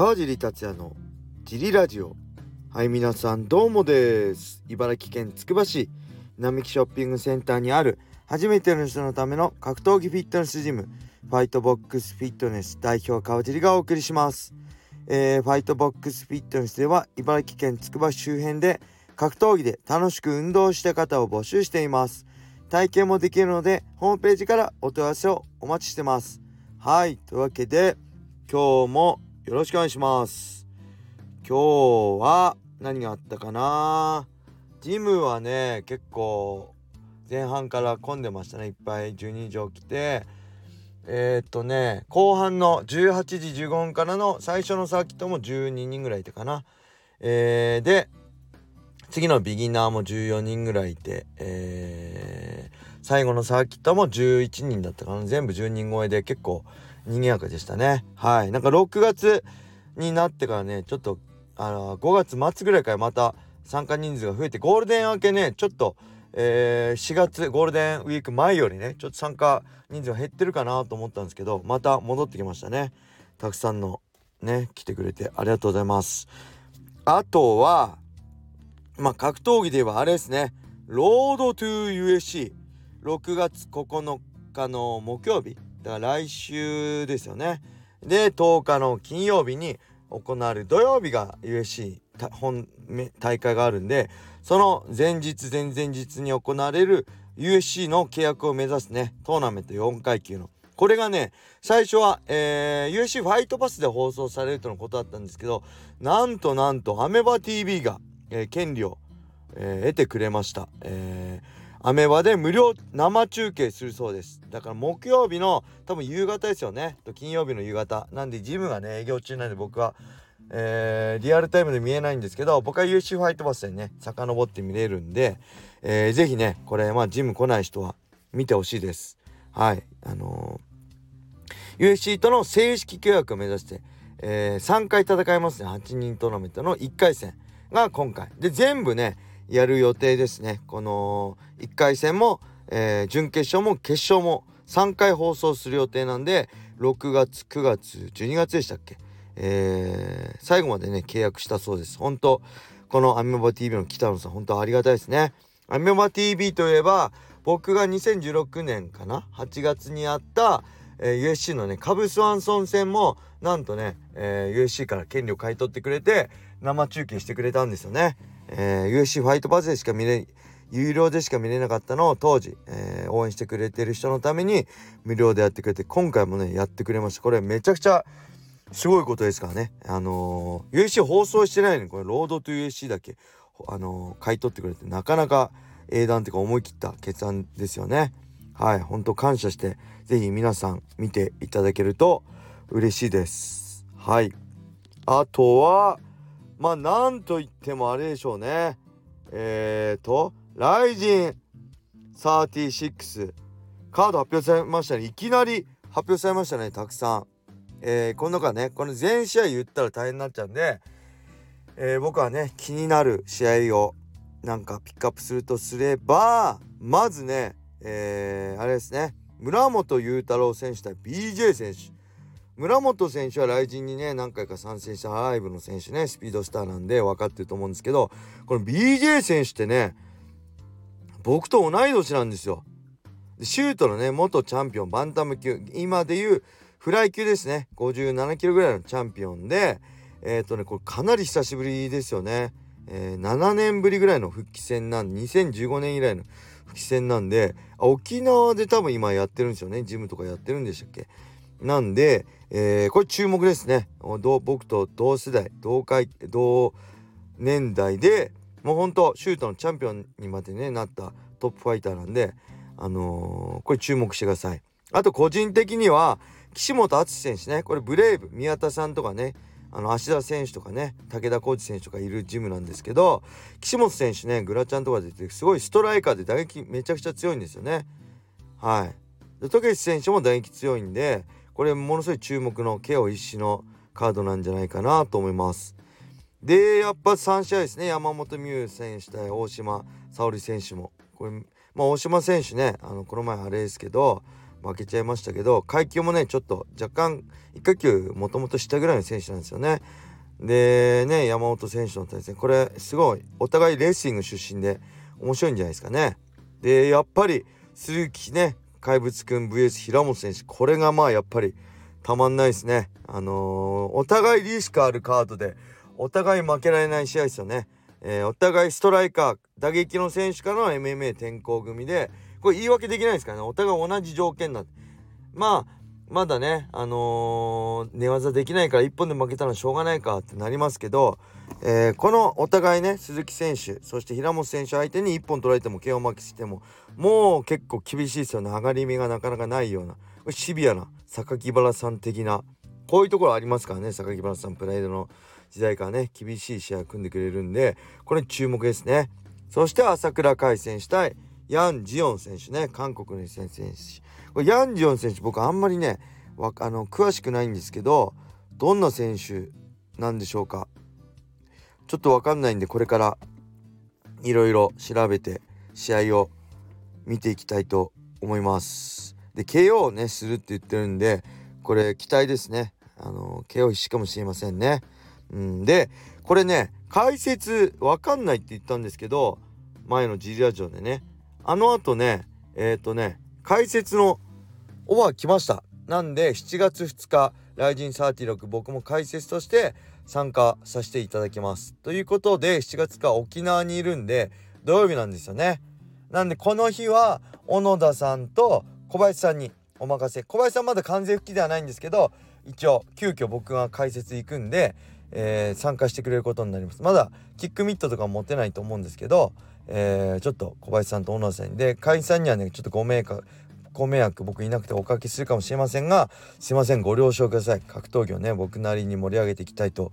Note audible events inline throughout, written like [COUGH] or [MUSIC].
川尻達也のジリラジオ。はい皆さんどうもです。茨城県つくば市並木ショッピングセンターにある初めての人のための格闘技フィットネスジムファイトボックスフィットネス代表川尻がお送りします。えー、ファイトボックスフィットネスでは茨城県つくば市周辺で格闘技で楽しく運動した方を募集しています。体験もできるのでホームページからお問い合わせをお待ちしてます。はいというわけで今日もよろしくお願いします。今日は何があったかな？ジムはね結構前半から混んでましたね。いっぱい12時起きて。えー、っとね後半の18時15分からの最初のサーキットも12人ぐらいいてかな。えー、で次のビギナーも14人ぐらいいて、えー、最後のサーキットも11人だったかな。全部10人超えで結構賑やかでしたね。はい。なんか6月になってからねちょっとあの5月末ぐらいからまた参加人数が増えてゴールデン明けねちょっとえー、4月ゴールデンウィーク前よりねちょっと参加人数が減ってるかなと思ったんですけどまた戻ってきましたね。たくさんのね来てくれてありがとうございます。あとはまあ格闘技ではあれですね。ロードトゥ USC6 月9日の木曜日。だから来週ですよね。で10日の金曜日に行われる土曜日が USC 本大会があるんでその前日前々日に行われる USC の契約を目指すねトーナメント4階級の。これがね最初は、えー、USC ファイトパスで放送されるとのことだったんですけどなんとなんとアメバ TV が、えー、権利を、えー、得てくれました、えー、アメバで無料生中継するそうです。だから木曜日の多分夕方ですよね。金曜日の夕方。なんでジムがね営業中なんで僕はえー、リアルタイムで見えないんですけど僕は UC ファイトバスでね遡って見れるんで、えー、ぜひねこれまあジム来ない人は見てほしいです。はい。あのー、USC との正式契約を目指して、えー、3回戦いますね。8人トーナメントの1回戦が今回。で全部ねやる予定ですね。この1回戦も、えー、準決勝も決勝も3回放送する予定なんで6月9月12月でしたっけ？えー、最後までね契約したそうです。本当このアメバ TV の北野さん本当ありがたいですね。アメバ TV といえば僕が2016年かな？8月にあった、えー、USC のねカブスワンソン戦もなんとね、えー、USC から権利を買い取ってくれて生中継してくれたんですよね、えー、USC ファイトバズでしか見れ有料でしか見れなかったのを当時、えー、応援してくれてる人のために無料でやってくれて今回もねやってくれましたこれめちゃくちゃすごいことですからね。あのー、USC 放送してないのに、これ、ロードと USC だけ、あのー、買い取ってくれて、なかなか英断っていうか思い切った決断ですよね。はい、本当感謝して、是非皆さん見ていただけると嬉しいです。はい。あとは、まあ、なんといってもあれでしょうね。えーと、ライジン36、カード発表されましたね。いきなり発表されましたね、たくさん。えー、この中ねこの全試合言ったら大変になっちゃうんで、えー、僕はね気になる試合をなんかピックアップするとすればまずね、えー、あれですね村本裕太郎選手対 BJ 選手村本選手は来人にね何回か参戦したライブの選手ねスピードスターなんで分かってると思うんですけどこの BJ 選手ってね僕と同い年なんですよ。シュートのね元チャンピオンバンタム級今でいうフライ級ですね。57キロぐらいのチャンピオンでえっ、ー、とねこれかなり久しぶりですよね、えー、7年ぶりぐらいの復帰戦なん2015年以来の復帰戦なんで沖縄で多分今やってるんですよね。ジムとかやってるんでしたっけ？なんで、えー、これ注目ですね。僕と同世代同回同年代でもうほんとシュートのチャンピオンにまでねなったトップファイターなんであのー、これ注目してください。あと個人的には岸本篤選手ねこれブレイブ宮田さんとかねあの芦田選手とかね武田浩二選手とかいるジムなんですけど岸本選手ねグラちゃんとか出てすごいストライカーで打撃めちゃくちゃ強いんですよね。はい。で時選手も打撃強いんでこれものすごい注目のケオ一死のカードなんじゃないかなと思います。でやっぱ3試合ですね。山本美優選手対大島沙織選手も。これまあ大島選手ね。あのこの前あれですけど負けちゃいましたけど階級もねちょっと若干1階級もともと下ぐらいの選手なんですよね。でね山本選手の対戦。これすごいお互いレーシング出身で面白いんじゃないですかね。でやっぱり鈴木ね怪物くん VS 平本選手これがまあやっぱりたまんないですね。あのー、お互いリスクあるカードでお互い負けられない試合ですよね。えー、お互いストライカー打撃の選手からの MMA 転向組でこれ言い訳できないですからねお互い同じ条件だまあまだねあのー、寝技できないから1本で負けたらしょうがないかってなりますけど、えー、このお互いね鈴木選手そして平本選手相手に1本取られても KO 負けしてももう結構厳しいですよね。上がり目がなかなかないようなシビアな榊原さん的なこういうところありますからね。榊原さんプライドの時代からね厳しい試合を組んでくれるんでこれ注目ですね。そして朝倉海選手対ヤン・ジヨン選手ね韓国の選手。これヤン・ジヨン選手僕あんまりねあの詳しくないんですけどどんな選手なんでしょうか。ちょっと分かんないんでこれからいろいろ調べて試合を見ていきたいと思います。で KO をねするって言ってるんでこれ期待ですね。あの KO 必至かもしれませんね。うんでこれね解説わかんないって言ったんですけど前のジリラジオでねあのあとねえっ、ー、とね解説のオファー来ました。なんで7月2日ライジン36僕も解説として参加させていただきます。ということで7月か沖縄にいるんで土曜日なんですよね。なんでこの日は小野田さんと小林さんにお任せ。小林さんまだ完全復帰ではないんですけど一応急遽僕が解説行くんで、えー、参加してくれることになります。まだキックミットとか持てないと思うんですけどえー、ちょっと小林さんと小野さんで会員さんにはねちょっとご迷惑ご迷惑僕いなくておかけするかもしれませんがすいません。ご了承ください。格闘技をね僕なりに盛り上げていきたいと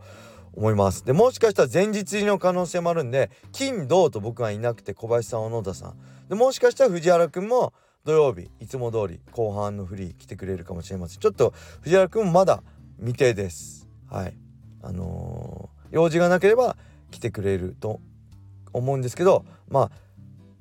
思います。でもしかしたら前日入りの可能性もあるんで金銅と僕はいなくて小林さん小野田さん。でもしかしたら藤原くんも土曜日いつも通り後半のフリー来てくれるかもしれません。ちょっと藤原くんもまだ未定です。はい。あのー、用事がなければ来てくれると思うんですけどまあ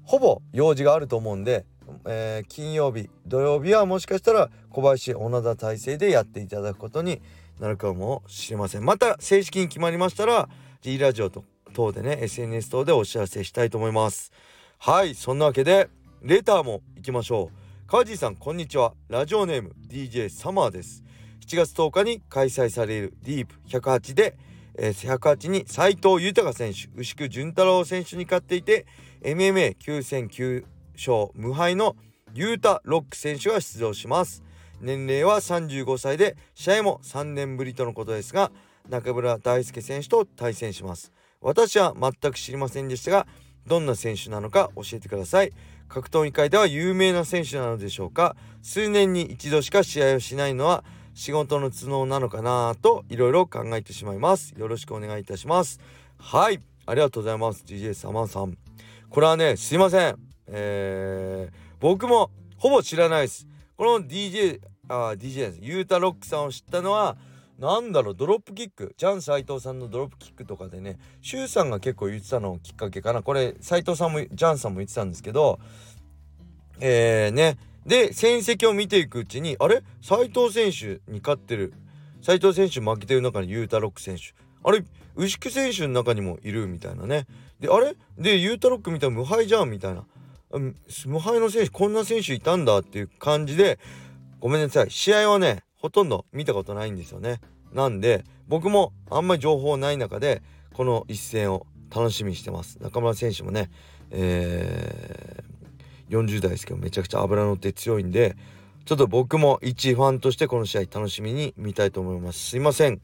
ほぼ用事があると思うんで、えー、金曜日土曜日はもしかしたら小林小野田体制でやっていただくことになるかもしれません。また正式に決まりましたら G ラジオと等でね SNS 等でお知らせしたいと思います。はいそんなわけでレターも行きましょう。川地さんこんにちは。ラジオネーム DJ サマーです。7月10日に開催されるディープ108でえー、108に斉藤豊選手牛久潤太郎選手に勝っていて MMA9 戦9勝無敗のユータ・ロック選手が出場します。年齢は35歳で試合も3年ぶりとのことですが中村大輔選手と対戦します。私は全く知りませんでしたがどんな選手なのか教えてください。格闘技界では有名な選手なのでしょうか。数年に一度しか試合をしないのは仕事の都合なのかなといろいろ考えてしまいます。よろしくお願いいたします。はい。ありがとうございます。DJ サマさん。これはねすいません。えー、僕もほぼ知らないです。この DJ あ DJ です。ユータロックさんを知ったのはなんだろうドロップキック。ジャン斎藤さんのドロップキックとかでねシュウさんが結構言ってたのきっかけかな。これ斎藤さんもジャンさんも言ってたんですけどえー、ねで戦績を見ていくうちにあれ？斉藤選手に勝ってる。斉藤選手負けてる中にユータロック選手。あれ？牛久選手の中にもいるみたいなね。であれ？でユータロック見たら無敗じゃんみたいな。無敗の選手こんな選手いたんだっていう感じでごめんなさい。試合はねほとんど見たことないんですよね。なんで僕もあんまり情報ない中でこの一戦を楽しみにしてます。中村選手もねえー40代ですけどめちゃくちゃ脂乗って強いんでちょっと僕も一ファンとしてこの試合楽しみに見たいと思います。すいません。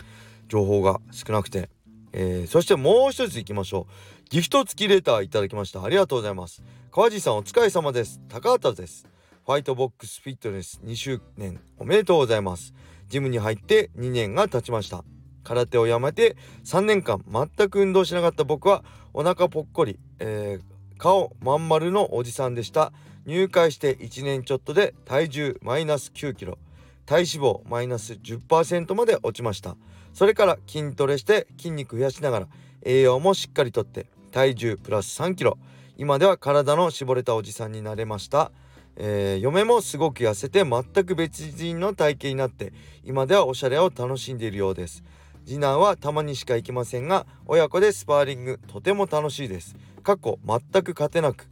情報が少なくて、えー、そしてもう一ついきましょう。ギフト付きレターいただきました。ありがとうございます。川地さんお疲れ様です。高畑です。ファイトボックスフィットネス2周年。おめでとうございます。ジムに入って2年が経ちました。空手をやめて3年間全く運動しなかった僕はお腹ぽっこり、えー、顔まん丸のおじさんでした。入会して1年ちょっとで体重マイナス9キロ。体脂肪マイナス10%まで落ちました。それから筋トレして筋肉増やしながら栄養もしっかりとって体重プラス3キロ。今では体の絞れたおじさんになれました。えー、嫁もすごく痩せて全く別人の体型になって今ではおしゃれを楽しんでいるようです。次男はたまにしか行きませんが親子でスパーリングとても楽しいです。過去全く勝てなく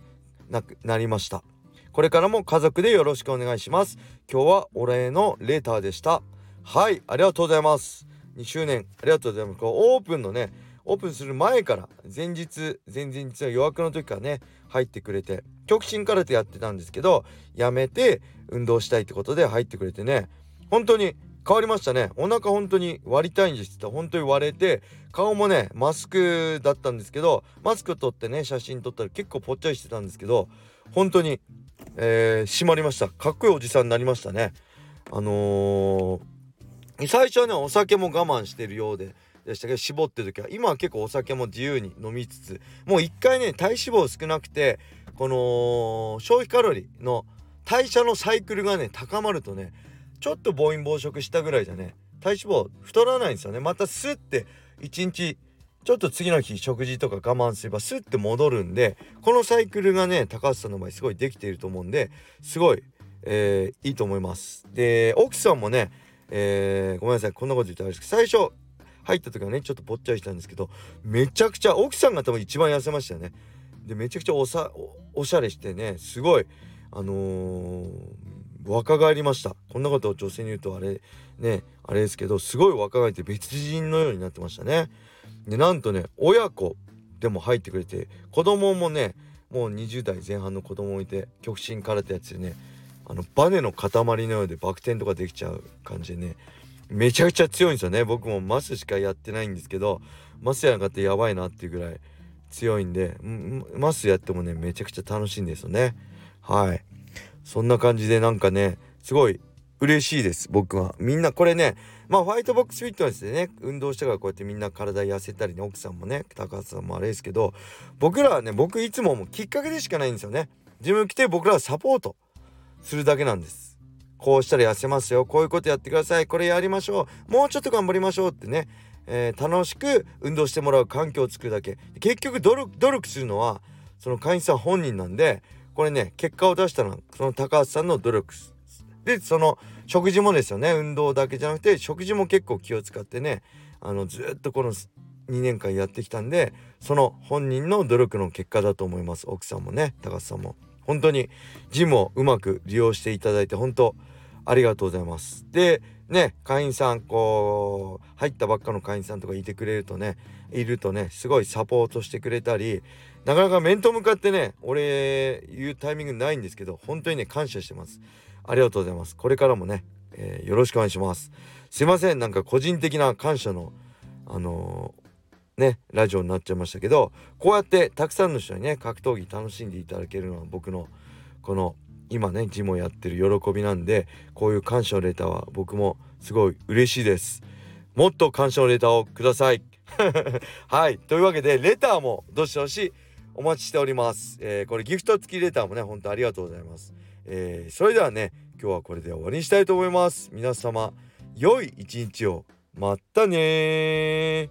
なりました。これからも家族でよろしくお願いします。今日はお礼のレーターでした。はいありがとうございます。2周年ありがとうございます。こうオープンのねオープンする前から前日前々日の予約の時からね入ってくれて極真空手やってたんですけどやめて運動したいってことで入ってくれてね本当に変わりましたね。お腹本当に割りたいんですって。本当に割れて顔もねマスクだったんですけどマスク取ってね写真撮ったら結構ぽっちゃりしてたんですけど本当に、えー、締まりました。かっこいいおじさんになりましたね。あのー、最初はねお酒も我慢してるようででしたけど絞ってる時は今は結構お酒も自由に飲みつつもう一回ね体脂肪少なくてこの消費カロリーの代謝のサイクルがね高まるとねちょっと暴飲暴食したぐらいじゃね。体脂肪太らないんですよね。またスッて1日ちょっと次の日食事とか我慢すればスッて戻るんでこのサイクルがね高橋さんの場合すごいできていると思うんですごい、えー、いいと思います。で奥さんもね、えー、ごめんなさいこんなこと言ってあれですけど最初入った時はねちょっとぽっちゃりしたんですけどめちゃくちゃ奥さんが多分一番痩せましたよね。でめちゃくちゃおさおしゃれしてねすごいあのー、若返りました。こんなことを女性に言うとあれねあれですけどすごい若返って別人のようになってましたね。でなんとね親子でも入ってくれて子供もねもう20代前半の子供もいて極真空手やつでねあのバネの塊のようでバク転とかできちゃう感じでねめちゃくちゃ強いんですよね。僕もマスしかやってないんですけどマスやなかったらやばいなっていうぐらい強いんでマスやってもねめちゃくちゃ楽しいんですよね。はい。そんな感じでなんかねすごい嬉しいです僕は。みんなこれねまあファイトボックスフィットネスでね運動したからこうやってみんな体痩せたりね奥さんもね高橋さんもあれですけど僕らはね僕いつももうきっかけでしかないんですよね。自分来て僕らはサポートするだけなんです。こうしたら痩せますよこういうことやってくださいこれやりましょうもうちょっと頑張りましょうってね、えー、楽しく運動してもらう環境を作るだけ。結局努力努力するのはその会員さん本人なんでこれね結果を出したのはその高橋さんの努力でその食事もですよね運動だけじゃなくて食事も結構気を使ってねあのずっとこの2年間やってきたんでその本人の努力の結果だと思います。奥さんもね高橋さんも。本当にジムをうまく利用していただいて本当ありがとうございます。でね会員さんこう入ったばっかの会員さんとかいてくれるとねいるとねすごいサポートしてくれたりなかなか面と向かってね俺言うタイミングないんですけど本当にね感謝してます。ありがとうございます。これからもね、えー、よろしくお願いします。すいません。なんか個人的な感謝のあのー、ねラジオになっちゃいましたけどこうやってたくさんの人にね格闘技楽しんでいただけるのは僕のこの今ねジムをやってる喜びなんでこういう感謝のレターは僕もすごい嬉しいですもっと感謝のレターをください [LAUGHS] はいというわけでレターもどしどしお待ちしております。えー、これギフト付きレターもね、ほんとありがとうございます。えー、それではね、今日はこれで終わりにしたいと思います。皆様、良い一日を。またね